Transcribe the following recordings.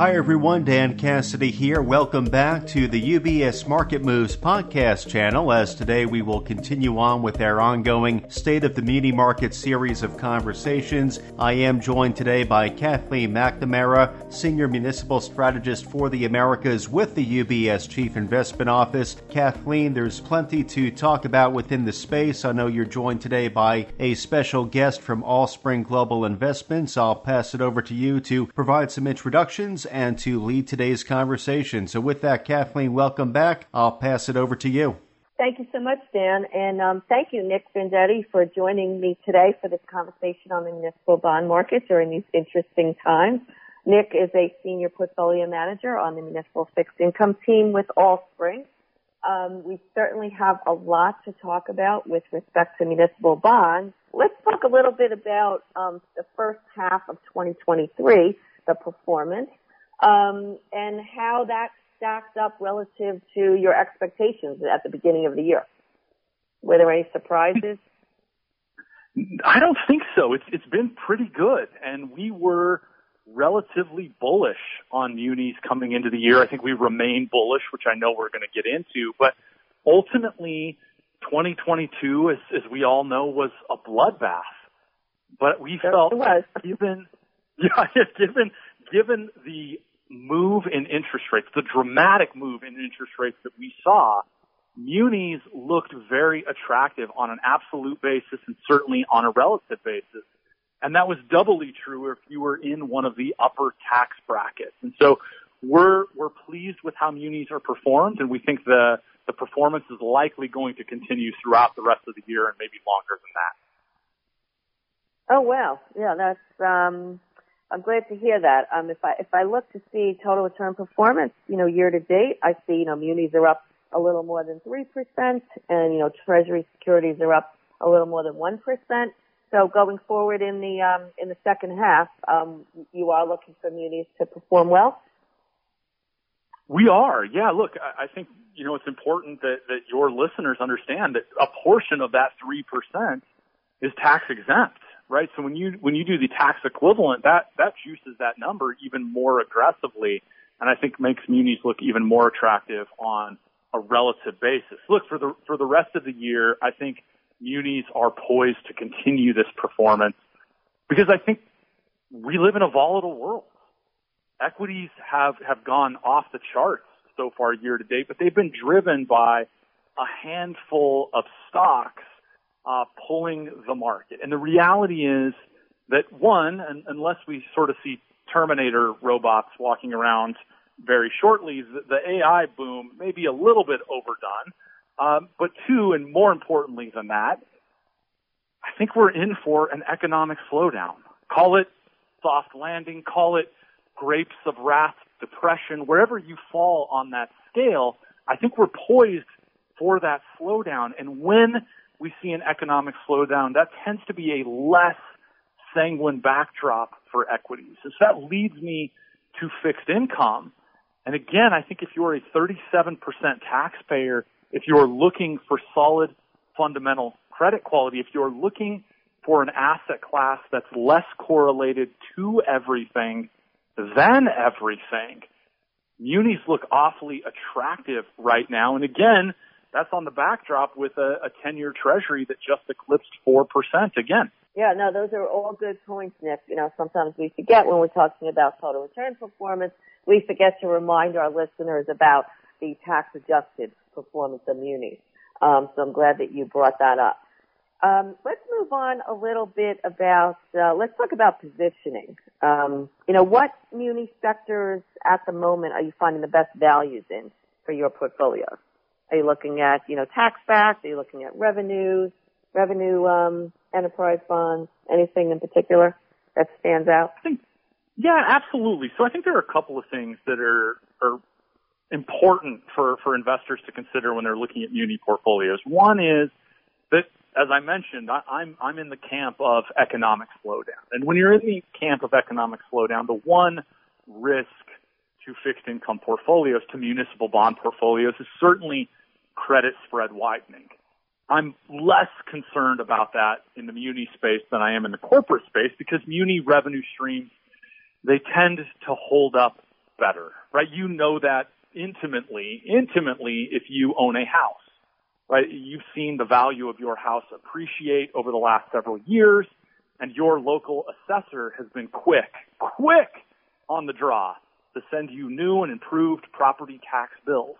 Hi, everyone. Dan Cassidy here. Welcome back to the UBS Market Moves podcast channel. As today we will continue on with our ongoing State of the Muni Market series of conversations. I am joined today by Kathleen McNamara, Senior Municipal Strategist for the Americas with the UBS Chief Investment Office. Kathleen, there's plenty to talk about within the space. I know you're joined today by a special guest from Allspring Global Investments. I'll pass it over to you to provide some introductions and to lead today's conversation. So, with that, Kathleen, welcome back. I'll pass it over to you. Thank you so much, Dan, and um, thank you, Nick Venditti, for joining me today for this conversation on the municipal bond market during these interesting times. Nick is a senior portfolio manager on the municipal fixed income team with Allspring. Um, we certainly have a lot to talk about with respect to municipal bonds. Let's talk a little bit about um, the first half of 2023, the performance um, and how that stacked up relative to your expectations at the beginning of the year. Were there any surprises? I don't think so. It's it's been pretty good, and we were relatively bullish on munis coming into the year. I think we remain bullish, which I know we're going to get into, but ultimately 2022, as, as we all know, was a bloodbath. But we felt given, yeah, given, given the move in interest rates, the dramatic move in interest rates that we saw, munis looked very attractive on an absolute basis and certainly on a relative basis. And that was doubly true if you were in one of the upper tax brackets. And so we're, we're pleased with how munis are performed and we think the, the performance is likely going to continue throughout the rest of the year and maybe longer than that. Oh well, yeah, that's um, I'm glad to hear that. Um, if I if I look to see total return performance, you know, year to date, I see you know munis are up a little more than three percent, and you know Treasury securities are up a little more than one percent. So going forward in the um, in the second half, um, you are looking for munis to perform well. We are, yeah. Look, I, I think you know it's important that that your listeners understand that a portion of that three percent is tax exempt right? So when you when you do the tax equivalent, that that juices that number even more aggressively, and I think makes munis look even more attractive on a relative basis. Look for the for the rest of the year, I think munis are poised to continue this performance because I think we live in a volatile world. Equities have have gone off the charts so far year to date, but they've been driven by a handful of stocks uh, pulling the market. And the reality is that one, unless we sort of see Terminator robots walking around very shortly, the, the AI boom may be a little bit overdone. Um, but two, and more importantly than that, I think we're in for an economic slowdown. Call it soft landing, call it grapes of wrath, depression, wherever you fall on that scale, I think we're poised for that slowdown. And when we see an economic slowdown, that tends to be a less sanguine backdrop for equities. So that leads me to fixed income. And again, I think if you're a 37% taxpayer, if you're looking for solid fundamental credit quality, if you're looking for an asset class that's less correlated to everything than everything, munis look awfully attractive right now. And again, that's on the backdrop with a, a 10-year treasury that just eclipsed 4% again. Yeah, no, those are all good points, Nick. You know, sometimes we forget when we're talking about total return performance, we forget to remind our listeners about the tax adjusted performance of munis. Um, so I'm glad that you brought that up. Um, let's move on a little bit about, uh, let's talk about positioning. Um, you know, what muni sectors at the moment are you finding the best values in for your portfolios? Are you looking at, you know, tax backed? Are you looking at revenues, revenue, um, enterprise bonds? Anything in particular that stands out? I think, yeah, absolutely. So I think there are a couple of things that are, are important for, for investors to consider when they're looking at muni portfolios. One is that, as I mentioned, I, I'm, I'm in the camp of economic slowdown. And when you're in the camp of economic slowdown, the one risk to fixed income portfolios, to municipal bond portfolios is certainly credit spread widening. I'm less concerned about that in the muni space than I am in the corporate space because muni revenue streams, they tend to hold up better, right? You know that intimately, intimately if you own a house, right? You've seen the value of your house appreciate over the last several years and your local assessor has been quick, quick on the draw to send you new and improved property tax bills.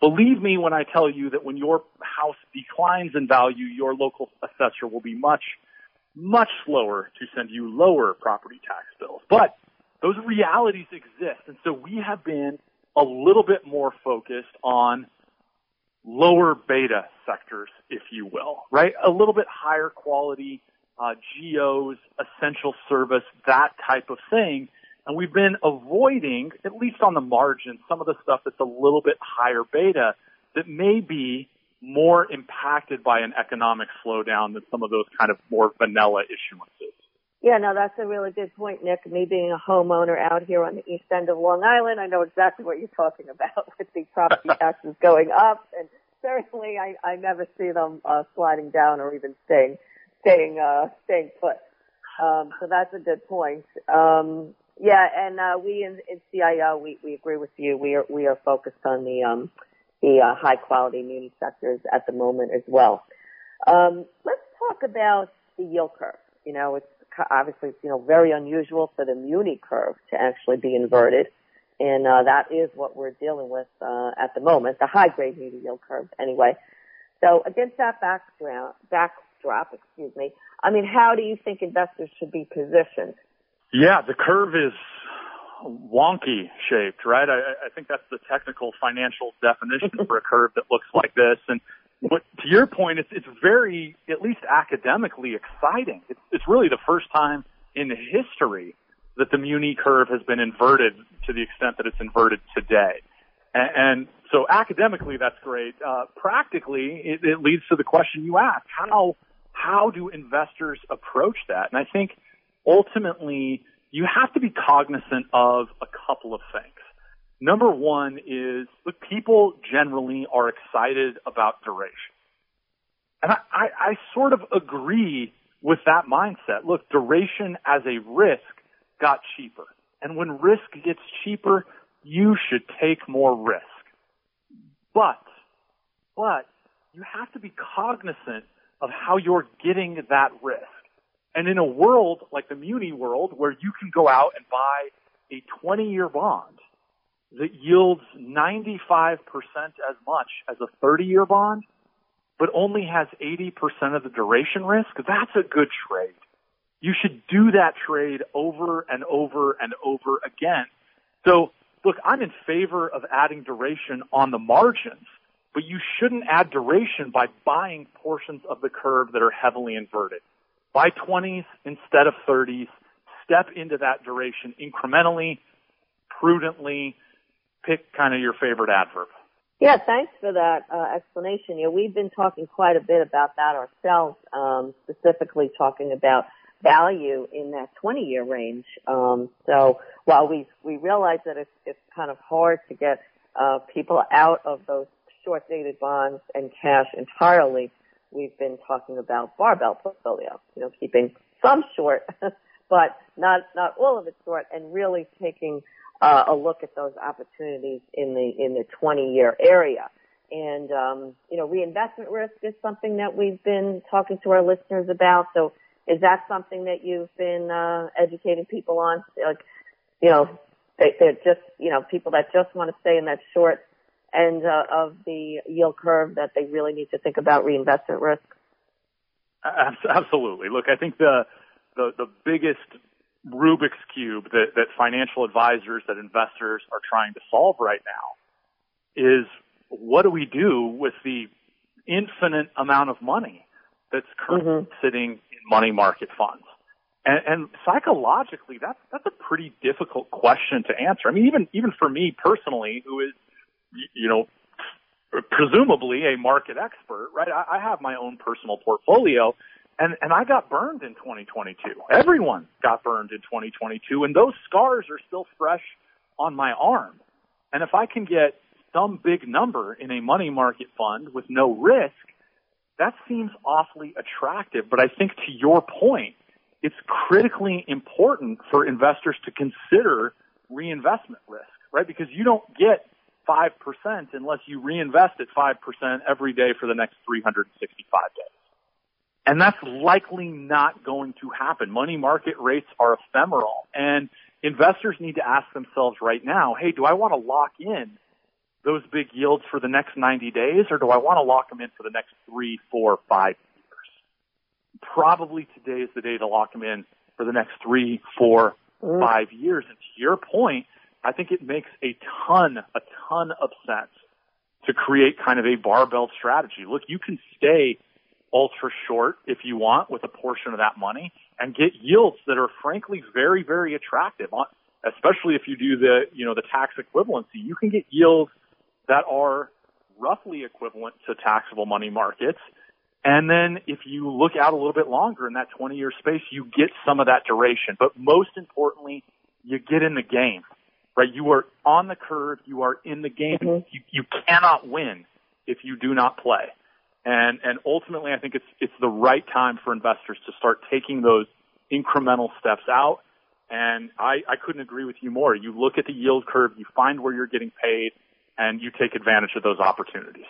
Believe me when I tell you that when your house declines in value, your local assessor will be much, much slower to send you lower property tax bills. But those realities exist. And so we have been a little bit more focused on lower beta sectors, if you will, right? A little bit higher quality, uh, GOs, essential service, that type of thing. And we've been avoiding, at least on the margin, some of the stuff that's a little bit higher beta that may be more impacted by an economic slowdown than some of those kind of more vanilla issuances. Yeah, no, that's a really good point, Nick. Me being a homeowner out here on the east end of Long Island, I know exactly what you're talking about with the property taxes going up, and certainly I, I never see them uh, sliding down or even staying, staying, uh, staying put. Um, so that's a good point. Um, yeah, and uh, we in, in CIO, we, we agree with you. We are we are focused on the um, the uh, high quality muni sectors at the moment as well. Um, let's talk about the yield curve. You know, it's obviously you know very unusual for the muni curve to actually be inverted, and uh, that is what we're dealing with uh, at the moment, the high grade muni yield curve anyway. So against that background, backdrop, excuse me, I mean, how do you think investors should be positioned? Yeah, the curve is wonky shaped, right? I, I think that's the technical financial definition for a curve that looks like this. And what, to your point, it's, it's very, at least academically exciting. It's, it's really the first time in history that the Muni curve has been inverted to the extent that it's inverted today. And, and so academically, that's great. Uh, practically, it, it leads to the question you asked: how how do investors approach that? And I think ultimately you have to be cognizant of a couple of things. Number one is look, people generally are excited about duration. And I, I, I sort of agree with that mindset. Look, duration as a risk got cheaper. And when risk gets cheaper, you should take more risk. But, but you have to be cognizant of how you're getting that risk. And in a world like the muni world where you can go out and buy a 20 year bond that yields 95% as much as a 30 year bond, but only has 80% of the duration risk, that's a good trade. You should do that trade over and over and over again. So look, I'm in favor of adding duration on the margins, but you shouldn't add duration by buying portions of the curve that are heavily inverted buy 20s instead of 30s, step into that duration incrementally, prudently, pick kind of your favorite adverb. Yeah, thanks for that uh, explanation. Yeah, we've been talking quite a bit about that ourselves, um, specifically talking about value in that 20 year range. Um, so while we we realize that it's it's kind of hard to get uh, people out of those short dated bonds and cash entirely, we've been talking about barbell portfolio, you know, keeping some short, but not, not all of it short and really taking uh, a look at those opportunities in the, in the 20 year area. And, um, you know, reinvestment risk is something that we've been talking to our listeners about. So is that something that you've been, uh, educating people on? Like, you know, they, they're just, you know, people that just want to stay in that short end uh, of the yield curve that they really need to think about reinvestment risk? Absolutely. Look, I think the the, the biggest Rubik's cube that, that financial advisors, that investors are trying to solve right now is what do we do with the infinite amount of money that's currently mm-hmm. sitting in money market funds? And, and psychologically, that's that's a pretty difficult question to answer. I mean, even even for me personally, who is you know, presumably a market expert, right? I, I have my own personal portfolio and, and I got burned in 2022. Everyone got burned in 2022 and those scars are still fresh on my arm. And if I can get some big number in a money market fund with no risk, that seems awfully attractive. But I think to your point, it's critically important for investors to consider reinvestment risk right? Because you don't get 5% unless you reinvest at 5% every day for the next 365 days. And that's likely not going to happen. Money market rates are ephemeral and investors need to ask themselves right now, hey, do I want to lock in those big yields for the next 90 days or do I want to lock them in for the next three, four, five years? Probably today is the day to lock them in for the next three, four, mm. five years. And to your point, I think it makes a ton, a ton of sense to create kind of a barbell strategy. Look, you can stay ultra short if you want with a portion of that money and get yields that are frankly very, very attractive, especially if you do the, you know, the tax equivalency. You can get yields that are roughly equivalent to taxable money markets. And then if you look out a little bit longer in that 20 year space, you get some of that duration. But most importantly, you get in the game, right? You are on the curve. You are in the game. Mm-hmm. You, you cannot win if you do not play. And, and ultimately, I think it's, it's the right time for investors to start taking those incremental steps out. And I, I couldn't agree with you more. You look at the yield curve, you find where you're getting paid, and you take advantage of those opportunities.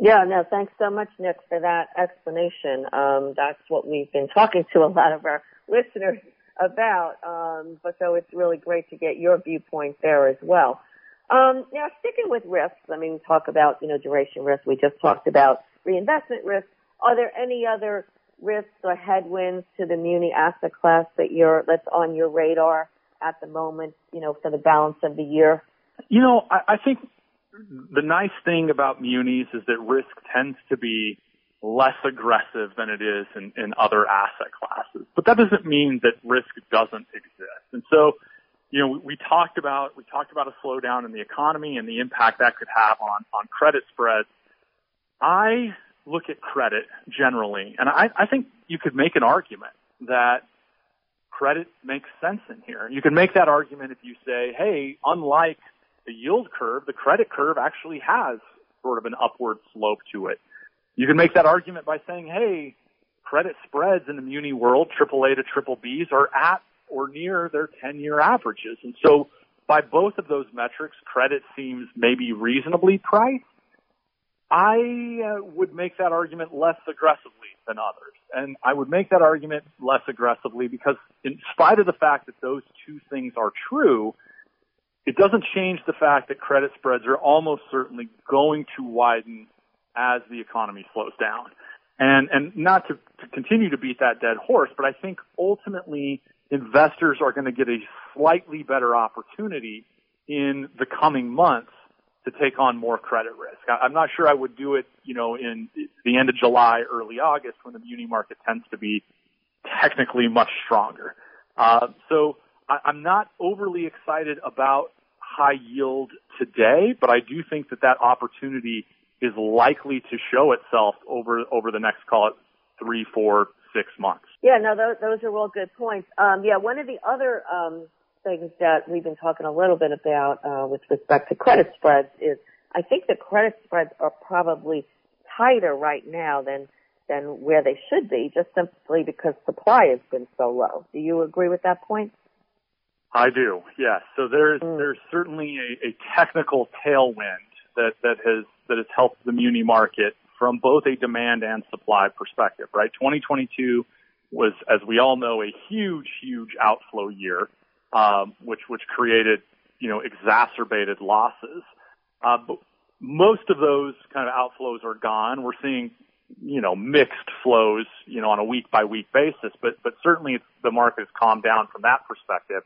Yeah, no, thanks so much, Nick, for that explanation. Um, that's what we've been talking to a lot of our listeners about. Um, but so it's really great to get your viewpoint there as well. Um, now, sticking with risks, I mean, talk about, you know, duration risk. We just talked about reinvestment risk. Are there any other risks or headwinds to the muni asset class that you're, that's on your radar at the moment, you know, for the balance of the year? You know, I, I think the nice thing about munis is that risk tends to be less aggressive than it is in, in other asset classes. But that doesn't mean that risk doesn't exist. And so, you know, we, talked about we talked about a slowdown in the economy and the impact that could have on on credit spreads. I look at credit generally, and I, I think you could make an argument that credit makes sense in here. You can make that argument if you say, hey, unlike the yield curve, the credit curve actually has sort of an upward slope to it. You can make that argument by saying, hey, credit spreads in the muni world, AAA to triple Bs, are at or near their 10 year averages. And so by both of those metrics, credit seems maybe reasonably priced. I uh, would make that argument less aggressively than others. And I would make that argument less aggressively because in spite of the fact that those two things are true, it doesn't change the fact that credit spreads are almost certainly going to widen as the economy slows down. And, and not to, to continue to beat that dead horse, but I think ultimately investors are going to get a slightly better opportunity in the coming months to take on more credit risk. I'm not sure I would do it, you know, in the end of July, early August when the muni market tends to be technically much stronger. Uh, so I, I'm not overly excited about high yield today, but I do think that that opportunity is likely to show itself over over the next call it three, four, six months. Yeah, no, those, those are all good points. Um, yeah, one of the other um, things that we've been talking a little bit about uh, with respect to credit spreads is I think the credit spreads are probably tighter right now than than where they should be, just simply because supply has been so low. Do you agree with that point? I do, yes. So there's mm. there's certainly a, a technical tailwind that that has that has helped the muni market from both a demand and supply perspective. Right, 2022 was, as we all know, a huge huge outflow year, um, which which created you know exacerbated losses. Uh, but most of those kind of outflows are gone. We're seeing you know mixed flows you know on a week by week basis, but but certainly the market has calmed down from that perspective.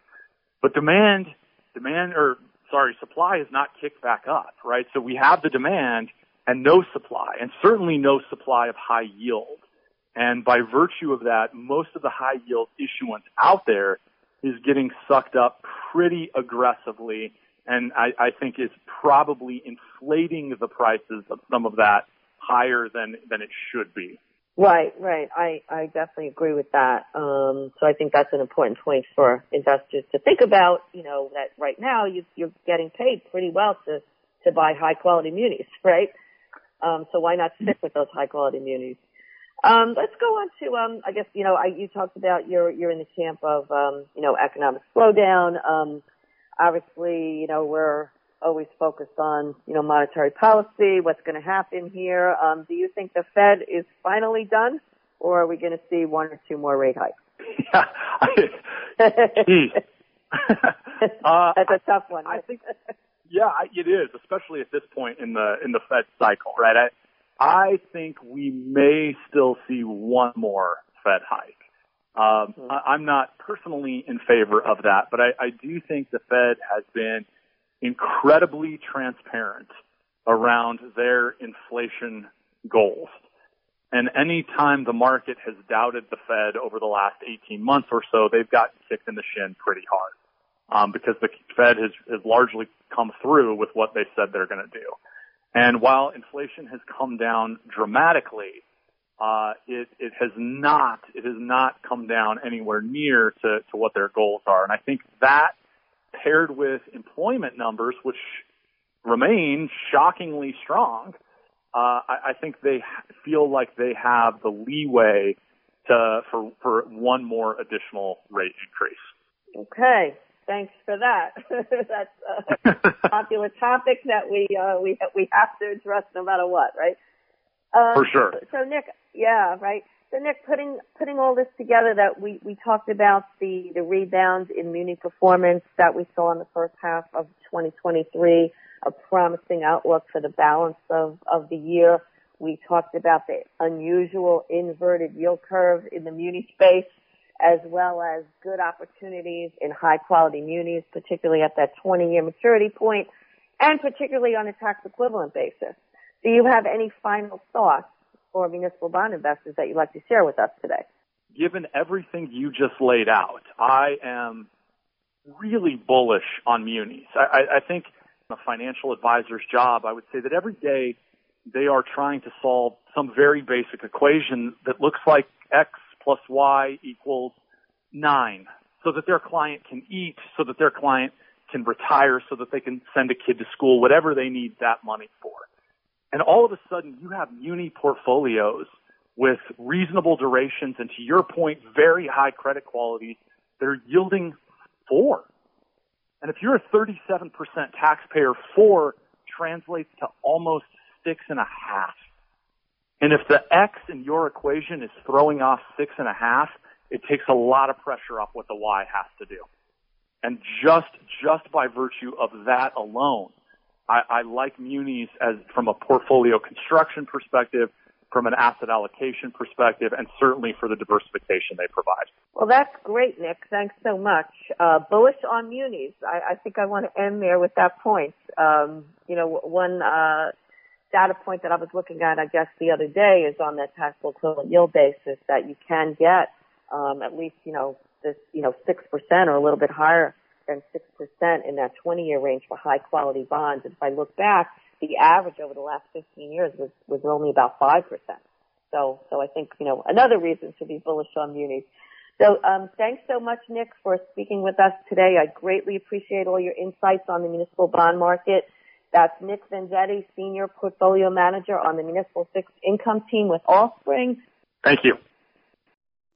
But demand, demand, or sorry, supply has not kicked back up, right? So we have the demand and no supply, and certainly no supply of high yield. And by virtue of that, most of the high yield issuance out there is getting sucked up pretty aggressively, and I, I think is probably inflating the prices of some of that higher than than it should be. Right, right. I, I definitely agree with that. Um, so I think that's an important point for investors to think about, you know, that right now you, you're getting paid pretty well to, to buy high quality munis, right? Um, so why not stick with those high quality munis? Um, let's go on to, um, I guess, you know, I, you talked about you're, you're in the camp of, um, you know, economic slowdown. Um, obviously, you know, we're always focused on, you know, monetary policy, what's going to happen here. Um, do you think the Fed is finally done, or are we going to see one or two more rate hikes? Yeah, I, uh, That's a tough one. I, I think, yeah, it is, especially at this point in the in the Fed cycle, right? I I think we may still see one more Fed hike. Um, mm-hmm. I, I'm not personally in favor of that, but I, I do think the Fed has been incredibly transparent around their inflation goals. And any time the market has doubted the Fed over the last 18 months or so, they've gotten kicked in the shin pretty hard. Um, because the Fed has, has largely come through with what they said they're going to do. And while inflation has come down dramatically, uh, it, it has not, it has not come down anywhere near to, to what their goals are. And I think that paired with employment numbers, which remain shockingly strong, uh, I, I think they feel like they have the leeway to, for, for one more additional rate increase. Okay. Thanks for that. That's a popular topic that we, uh, we, we have to address no matter what, right? Um, for sure. So Nick, yeah, right. So Nick, putting putting all this together, that we we talked about the the rebound in muni performance that we saw in the first half of 2023, a promising outlook for the balance of of the year. We talked about the unusual inverted yield curve in the muni space, as well as good opportunities in high quality munis, particularly at that 20 year maturity point, and particularly on a tax equivalent basis. Do you have any final thoughts for municipal bond investors that you'd like to share with us today? Given everything you just laid out, I am really bullish on munis. I, I think a financial advisor's job, I would say that every day they are trying to solve some very basic equation that looks like X plus Y equals nine so that their client can eat, so that their client can retire, so that they can send a kid to school, whatever they need that money for. And all of a sudden you have muni portfolios with reasonable durations and to your point, very high credit quality that are yielding four. And if you're a 37% taxpayer, four translates to almost six and a half. And if the X in your equation is throwing off six and a half, it takes a lot of pressure off what the Y has to do. And just, just by virtue of that alone, I, I like munis as from a portfolio construction perspective, from an asset allocation perspective, and certainly for the diversification they provide. Well, that's great, Nick. Thanks so much. Uh, bullish on munis. I, I think I want to end there with that point. Um, you know, one uh, data point that I was looking at, I guess, the other day is on that taxable equivalent yield basis that you can get um, at least, you know, this, you know, six percent or a little bit higher than 6% in that 20 year range for high quality bonds. And if I look back, the average over the last 15 years was, was only about 5%. So, so I think, you know, another reason to be bullish on munis. So, um, thanks so much, Nick, for speaking with us today. I greatly appreciate all your insights on the municipal bond market. That's Nick Venditti, Senior Portfolio Manager on the Municipal Fixed Income Team with Allspring. Thank you.